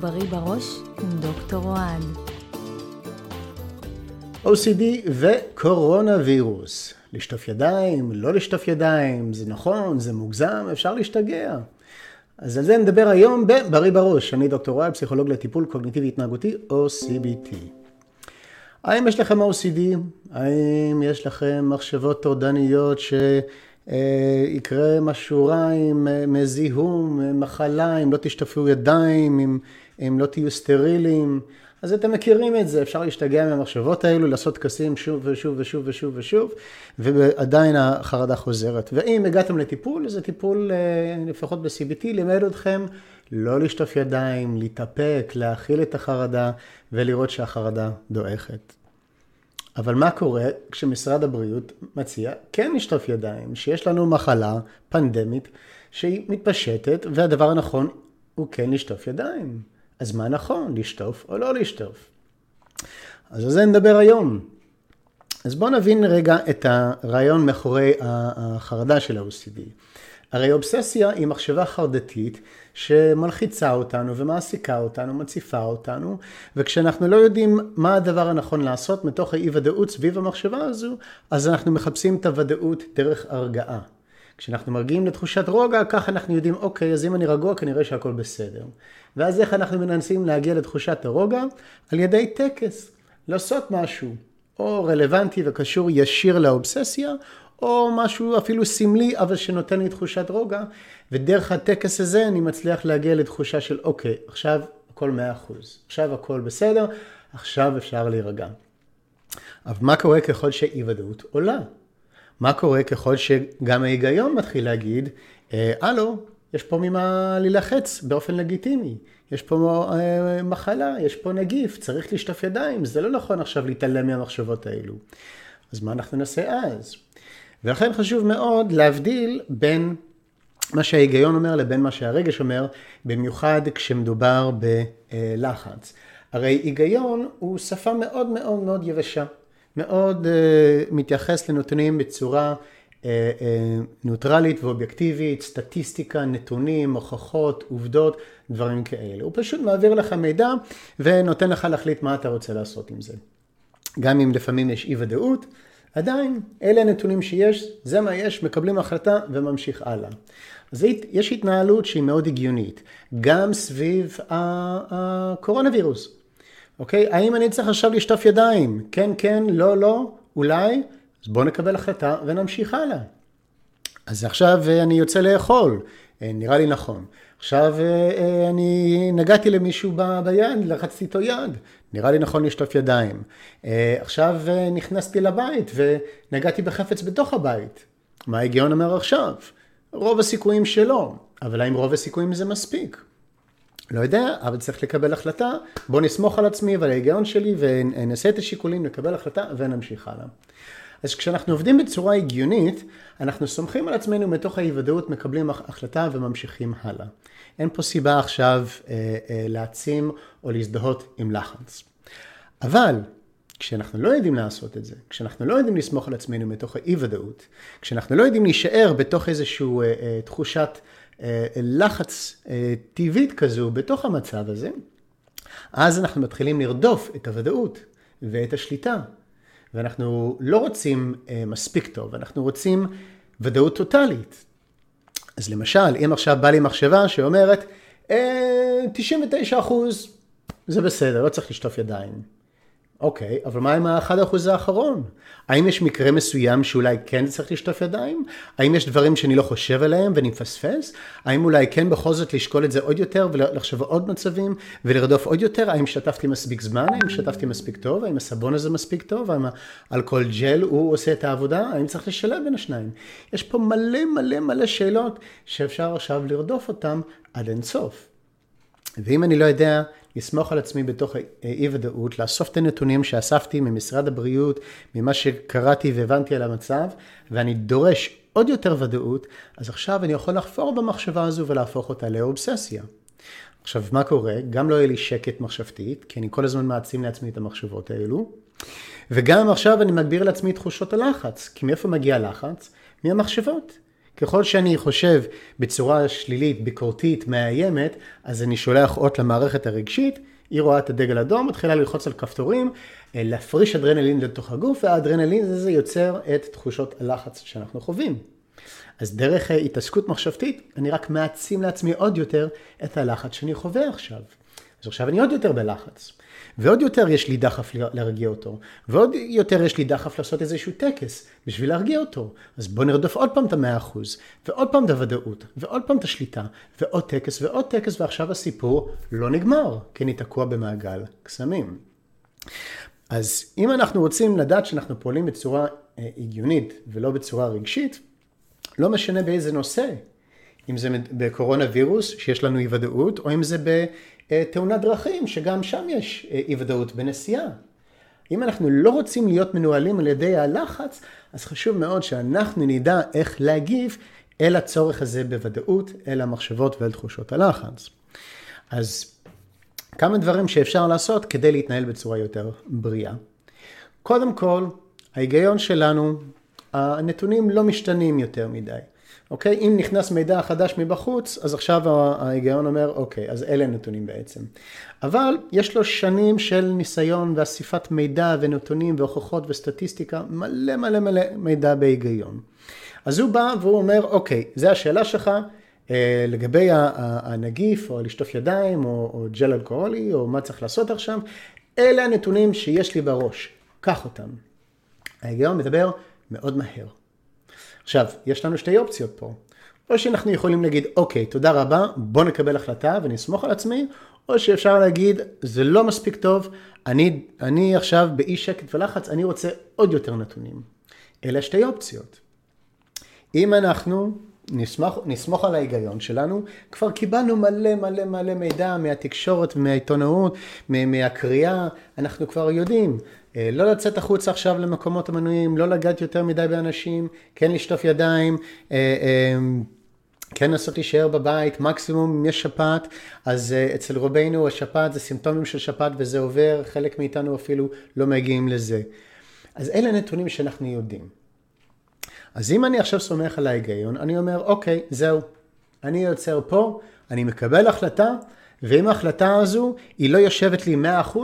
בריא בראש עם דוקטור אוהד. OCD וקורונה וירוס. לשטוף ידיים, לא לשטוף ידיים, זה נכון, זה מוגזם, אפשר להשתגע. אז על זה נדבר היום בבריא בראש. אני דוקטור אוהד, פסיכולוג לטיפול קוגניטיבי התנהגותי, או CBT. האם יש לכם OCD? האם יש לכם מחשבות טורדניות ש... אה, יקרה משהו רע עם אה, זיהום, אה, מחלה, אם לא תשטפו ידיים, אם, אם לא תהיו סטרילים. אז אתם מכירים את זה, אפשר להשתגע מהמחשבות האלו, לעשות טקסים שוב ושוב ושוב ושוב ושוב, ועדיין החרדה חוזרת. ואם הגעתם לטיפול, זה טיפול, לפחות ב-CBT, לימד אתכם לא לשטוף ידיים, להתאפק, להכיל את החרדה ולראות שהחרדה דועכת. אבל מה קורה כשמשרד הבריאות מציע כן לשטוף ידיים, שיש לנו מחלה פנדמית שהיא מתפשטת, והדבר הנכון הוא כן לשטוף ידיים. אז מה נכון, לשטוף או לא לשטוף? אז על זה נדבר היום. אז בואו נבין רגע את הרעיון מאחורי החרדה של ה-OCD. הרי אובססיה היא מחשבה חרדתית שמלחיצה אותנו ומעסיקה אותנו, מציפה אותנו, וכשאנחנו לא יודעים מה הדבר הנכון לעשות מתוך האי ודאות סביב המחשבה הזו, אז אנחנו מחפשים את הוודאות דרך הרגעה. כשאנחנו מרגיעים לתחושת רוגע, כך אנחנו יודעים, אוקיי, אז אם אני רגוע, כנראה שהכל בסדר. ואז איך אנחנו מנסים להגיע לתחושת הרוגע? על ידי טקס, לעשות משהו, או רלוונטי וקשור ישיר לאובססיה, או משהו אפילו סמלי, אבל שנותן לי תחושת רוגע, ודרך הטקס הזה אני מצליח להגיע לתחושה של אוקיי, עכשיו הכל מאה אחוז, עכשיו הכל בסדר, עכשיו אפשר להירגע. אבל מה קורה ככל שאי ודאות עולה? מה קורה ככל שגם ההיגיון מתחיל להגיד, אה, הלו, יש פה ממה להילחץ באופן לגיטימי, יש פה אה, מחלה, יש פה נגיף, צריך לשטוף ידיים, זה לא נכון עכשיו להתעלם מהמחשבות האלו. אז מה אנחנו נעשה אז? ולכן חשוב מאוד להבדיל בין מה שההיגיון אומר לבין מה שהרגש אומר, במיוחד כשמדובר בלחץ. הרי היגיון הוא שפה מאוד מאוד מאוד יבשה, מאוד uh, מתייחס לנתונים בצורה uh, uh, ניוטרלית ואובייקטיבית, סטטיסטיקה, נתונים, הוכחות, עובדות, דברים כאלה. הוא פשוט מעביר לך מידע ונותן לך להחליט מה אתה רוצה לעשות עם זה. גם אם לפעמים יש אי ודאות, עדיין, אלה הנתונים שיש, זה מה יש, מקבלים החלטה וממשיך הלאה. אז יש התנהלות שהיא מאוד הגיונית, גם סביב הקורונה וירוס. אוקיי? האם אני צריך עכשיו לשטוף ידיים? כן, כן, לא, לא, אולי? אז בואו נקבל החלטה ונמשיך הלאה. אז עכשיו אני יוצא לאכול, אה, נראה לי נכון. עכשיו אה, אה, אני נגעתי למישהו ביד, לחצתי איתו יד, נראה לי נכון לשטוף ידיים. אה, עכשיו נכנסתי לבית ונגעתי בחפץ בתוך הבית. מה ההיגיון אומר עכשיו? רוב הסיכויים שלא, אבל האם רוב הסיכויים זה מספיק? לא יודע, אבל צריך לקבל החלטה, בוא נסמוך על עצמי ועל ההיגיון שלי ונעשה את השיקולים, נקבל החלטה ונמשיך הלאה. אז כשאנחנו עובדים בצורה הגיונית, אנחנו סומכים על עצמנו מתוך האי ודאות, מקבלים החלטה וממשיכים הלאה. אין פה סיבה עכשיו אה, אה, להעצים או להזדהות עם לחץ. אבל כשאנחנו לא יודעים לעשות את זה, כשאנחנו לא יודעים לסמוך על עצמנו מתוך האי ודאות, כשאנחנו לא יודעים להישאר בתוך איזושהי אה, אה, תחושת אה, לחץ אה, טבעית כזו בתוך המצב הזה, אז אנחנו מתחילים לרדוף את הוודאות ואת השליטה ואנחנו לא רוצים אה, מספיק טוב, אנחנו רוצים ודאות טוטאלית. אז למשל, אם עכשיו בא לי מחשבה שאומרת, 99 אה, אחוז זה בסדר, לא צריך לשטוף ידיים. אוקיי, אבל מה עם האחד האחוז האחרון? האם יש מקרה מסוים שאולי כן צריך לשטוף ידיים? האם יש דברים שאני לא חושב עליהם ואני מפספס? האם אולי כן בכל זאת לשקול את זה עוד יותר ולחשוב עוד מצבים ולרדוף עוד יותר? האם שטפתי מספיק זמן? האם שטפתי מספיק טוב? האם הסבון הזה מספיק טוב? האם האלכוהול ג'ל הוא עושה את העבודה? האם צריך לשלב בין השניים? יש פה מלא מלא מלא שאלות שאפשר עכשיו לרדוף אותן עד אינסוף. ואם אני לא יודע לסמוך על עצמי בתוך אי ודאות, לאסוף את הנתונים שאספתי ממשרד הבריאות, ממה שקראתי והבנתי על המצב, ואני דורש עוד יותר ודאות, אז עכשיו אני יכול לחפור במחשבה הזו ולהפוך אותה לאובססיה. עכשיו, מה קורה? גם לא יהיה לי שקט מחשבתית, כי אני כל הזמן מעצים לעצמי את המחשבות האלו, וגם עכשיו אני מגביר לעצמי תחושות הלחץ, כי מאיפה מגיע לחץ? מהמחשבות. ככל שאני חושב בצורה שלילית, ביקורתית, מאיימת, אז אני שולח אות למערכת הרגשית, היא רואה את הדגל אדום, מתחילה ללחוץ על כפתורים, אה, להפריש אדרנלין לתוך הגוף, והאדרנלין הזה יוצר את תחושות הלחץ שאנחנו חווים. אז דרך התעסקות מחשבתית, אני רק מעצים לעצמי עוד יותר את הלחץ שאני חווה עכשיו. אז עכשיו אני עוד יותר בלחץ. ועוד יותר יש לי דחף להרגיע אותו, ועוד יותר יש לי דחף לעשות איזשהו טקס בשביל להרגיע אותו. אז בוא נרדוף עוד פעם את המאה אחוז, ועוד פעם את הוודאות, ועוד פעם את השליטה, ועוד טקס ועוד טקס, ועכשיו הסיפור לא נגמר, כי אני תקוע במעגל קסמים. אז אם אנחנו רוצים לדעת שאנחנו פועלים בצורה אה, הגיונית ולא בצורה רגשית, לא משנה באיזה נושא, אם זה בקורונה וירוס, שיש לנו אי ודאות, או אם זה בתאונת דרכים, שגם שם יש אה, אי ודאות בנסיעה. אם אנחנו לא רוצים להיות מנוהלים על ידי הלחץ, אז חשוב מאוד שאנחנו נדע איך להגיב אל הצורך הזה בוודאות, אל המחשבות ואל תחושות הלחץ. אז כמה דברים שאפשר לעשות כדי להתנהל בצורה יותר בריאה. קודם כל, ההיגיון שלנו, הנתונים לא משתנים יותר מדי. אוקיי? אם נכנס מידע חדש מבחוץ, אז עכשיו ההיגיון אומר, אוקיי, אז אלה הנתונים בעצם. אבל יש לו שנים של ניסיון ואסיפת מידע ונתונים והוכחות וסטטיסטיקה, מלא מלא מלא מידע בהיגיון. אז הוא בא והוא אומר, אוקיי, זה השאלה שלך, אה, לגבי הנגיף, או לשטוף ידיים, או, או ג'ל אלכוהולי, או מה צריך לעשות עכשיו, אלה הנתונים שיש לי בראש, קח אותם. ההיגיון מדבר מאוד מהר. עכשיו, יש לנו שתי אופציות פה. או שאנחנו יכולים להגיד, אוקיי, תודה רבה, בוא נקבל החלטה ונסמוך על עצמי, או שאפשר להגיד, זה לא מספיק טוב, אני, אני עכשיו באי שקט ולחץ, אני רוצה עוד יותר נתונים. אלה שתי אופציות. אם אנחנו נסמוך, נסמוך על ההיגיון שלנו, כבר קיבלנו מלא מלא מלא מידע מהתקשורת ומהעיתונאות, מהקריאה, אנחנו כבר יודעים. אה, לא לצאת החוצה עכשיו למקומות המנויים, לא לגעת יותר מדי באנשים, כן לשטוף ידיים, אה, אה, כן לנסות להישאר בבית, מקסימום אם יש שפעת, אז אצל רובנו השפעת זה סימפטומים של שפעת וזה עובר, חלק מאיתנו אפילו לא מגיעים לזה. אז אלה נתונים שאנחנו יודעים. אז אם אני עכשיו סומך על ההיגיון, אני אומר, אוקיי, זהו, אני יוצר פה, אני מקבל החלטה, ואם ההחלטה הזו היא לא יושבת לי 100%,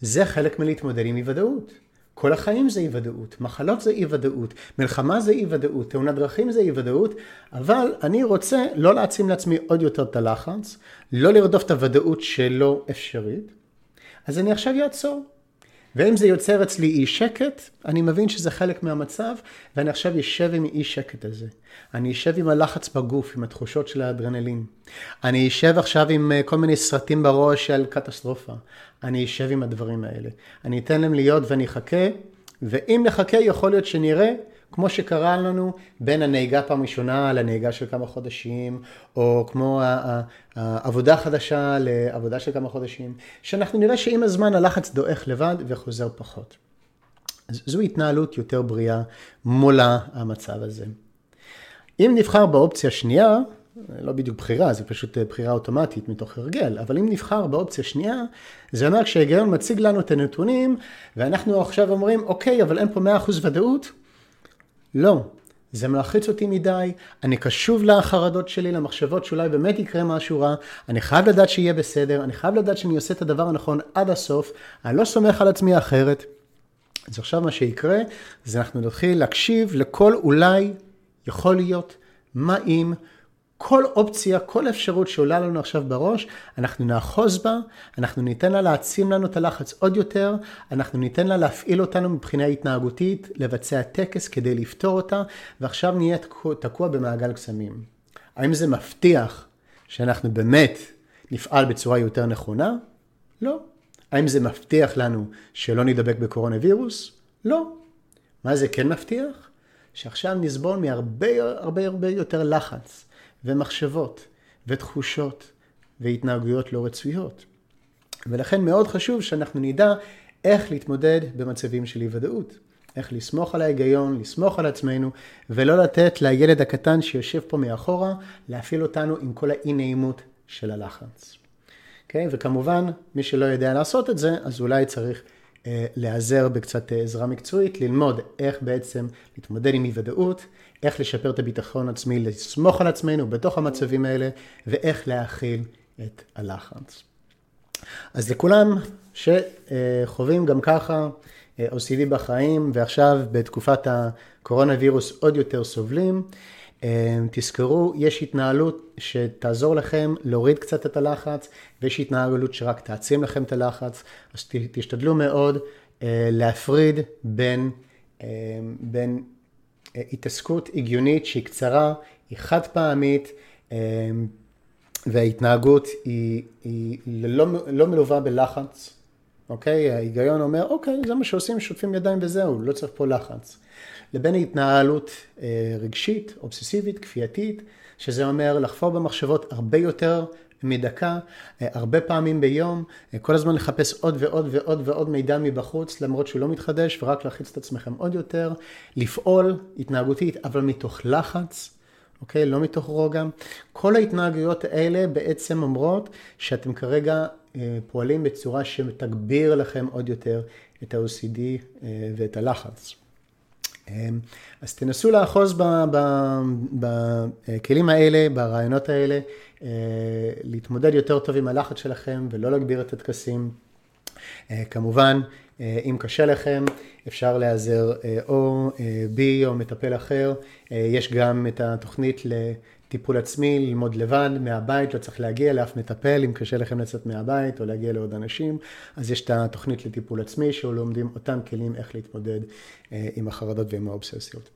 זה חלק מלהתמודד עם אי ודאות. כל החיים זה אי ודאות, מחלות זה אי ודאות, מלחמה זה אי ודאות, תאונת דרכים זה אי ודאות, אבל אני רוצה לא להעצים לעצמי עוד יותר את הלחץ, לא לרדוף את הוודאות שלא אפשרית, אז אני עכשיו אעצור. ואם זה יוצר אצלי אי שקט, אני מבין שזה חלק מהמצב, ואני עכשיו אשב עם אי שקט הזה. אני אשב עם הלחץ בגוף, עם התחושות של האדרנלין. אני אשב עכשיו עם אה, כל מיני סרטים בראש של קטסטרופה. אני אשב עם הדברים האלה. אני אתן להם להיות ואני אחכה, ואם נחכה יכול להיות שנראה כמו שקרה לנו בין הנהיגה פעם ראשונה לנהיגה של כמה חודשים, או כמו העבודה החדשה לעבודה של כמה חודשים, שאנחנו נראה שעם הזמן הלחץ דועך לבד וחוזר פחות. זו התנהלות יותר בריאה מול המצב הזה. אם נבחר באופציה שנייה, לא בדיוק בחירה, זה פשוט בחירה אוטומטית מתוך הרגל, אבל אם נבחר באופציה שנייה, זה אומר כשההיגיון מציג לנו את הנתונים, ואנחנו עכשיו אומרים, אוקיי, אבל אין פה 100% ודאות, לא, זה מלחיץ אותי מדי, אני קשוב לחרדות שלי, למחשבות שאולי באמת יקרה משהו רע, אני חייב לדעת שיהיה בסדר, אני חייב לדעת שאני עושה את הדבר הנכון עד הסוף, אני לא סומך על עצמי אחרת. אז עכשיו מה שיקרה, זה אנחנו נתחיל להקשיב לכל אולי, יכול להיות, מה אם, כל אופציה, כל אפשרות שעולה לנו עכשיו בראש, אנחנו נאחוז בה, אנחנו ניתן לה להעצים לנו את הלחץ עוד יותר, אנחנו ניתן לה להפעיל אותנו מבחינה התנהגותית, לבצע טקס כדי לפתור אותה, ועכשיו נהיה תקוע במעגל קסמים. האם זה מבטיח שאנחנו באמת נפעל בצורה יותר נכונה? לא. האם זה מבטיח לנו שלא נדבק בקורונה וירוס? לא. מה זה כן מבטיח? שעכשיו נסבול מהרבה הרבה הרבה יותר לחץ. ומחשבות ותחושות והתנהגויות לא רצויות. ולכן מאוד חשוב שאנחנו נדע איך להתמודד במצבים של אי ודאות. איך לסמוך על ההיגיון, לסמוך על עצמנו, ולא לתת לילד הקטן שיושב פה מאחורה, להפעיל אותנו עם כל האי נעימות של הלחץ. Okay? אוקיי? וכמובן, מי שלא יודע לעשות את זה, אז אולי צריך להיעזר בקצת עזרה מקצועית, ללמוד איך בעצם להתמודד עם אי ודאות, איך לשפר את הביטחון עצמי, לסמוך על עצמנו בתוך המצבים האלה, ואיך להכיל את הלחץ. אז לכולם שחווים גם ככה OCD בחיים, ועכשיו בתקופת הקורונה וירוס עוד יותר סובלים, תזכרו, יש התנהלות שתעזור לכם להוריד קצת את הלחץ, ויש התנהלות שרק תעצים לכם את הלחץ, אז תשתדלו מאוד להפריד בין, בין התעסקות הגיונית שהיא קצרה, היא חד פעמית, וההתנהגות היא, היא לא, לא מלווה בלחץ, אוקיי? ההיגיון אומר, אוקיי, זה מה שעושים, שוטפים ידיים וזהו, לא צריך פה לחץ. לבין התנהלות אה, רגשית, אובססיבית, כפייתית, שזה אומר לחפור במחשבות הרבה יותר מדקה, אה, הרבה פעמים ביום, אה, כל הזמן לחפש עוד ועוד ועוד ועוד מידע מבחוץ, למרות שהוא לא מתחדש, ורק להחיץ את עצמכם עוד יותר, לפעול התנהגותית, אבל מתוך לחץ. אוקיי? לא מתוך רוגע. כל ההתנהגויות האלה בעצם אומרות שאתם כרגע פועלים בצורה שמתגביר לכם עוד יותר את ה-OCD ואת הלחץ. אמ, אז תנסו לאחוז בכלים האלה, ברעיונות האלה, אה, להתמודד יותר טוב עם הלחץ שלכם ולא להגביר את הטקסים. אה, כמובן, אה, אם קשה לכם, אפשר להיעזר או בי או מטפל אחר. יש גם את התוכנית טיפול עצמי, ללמוד לבד, מהבית, לא צריך להגיע לאף מטפל, אם קשה לכם לצאת מהבית או להגיע לעוד אנשים, אז יש את התוכנית לטיפול עצמי, שלומדים אותם כלים איך להתמודד אה, עם החרדות ועם האובססיות.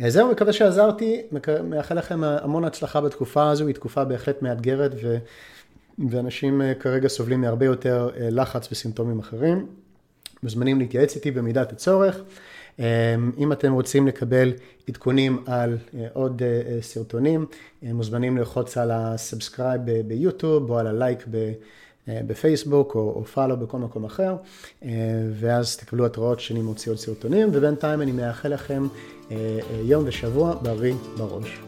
אה, זהו, מקווה שעזרתי, מאחל לכם המון הצלחה בתקופה הזו, היא תקופה בהחלט מאתגרת ו... ואנשים אה, כרגע סובלים מהרבה יותר לחץ וסימפטומים אחרים. מוזמנים להתייעץ איתי במידת הצורך. אמ, אם אתם רוצים לקבל עדכונים על אה, עוד אה, אה, סרטונים, מוזמנים ללחוץ על ה subscribe ביוטיוב או על הלייק בפייסבוק או, follow בכל מקום אחר, ואז תקבלו התראות שאני מוציא עוד סרטונים, ובינתיים אני מאחל לכם יום ושבוע בריא בראש.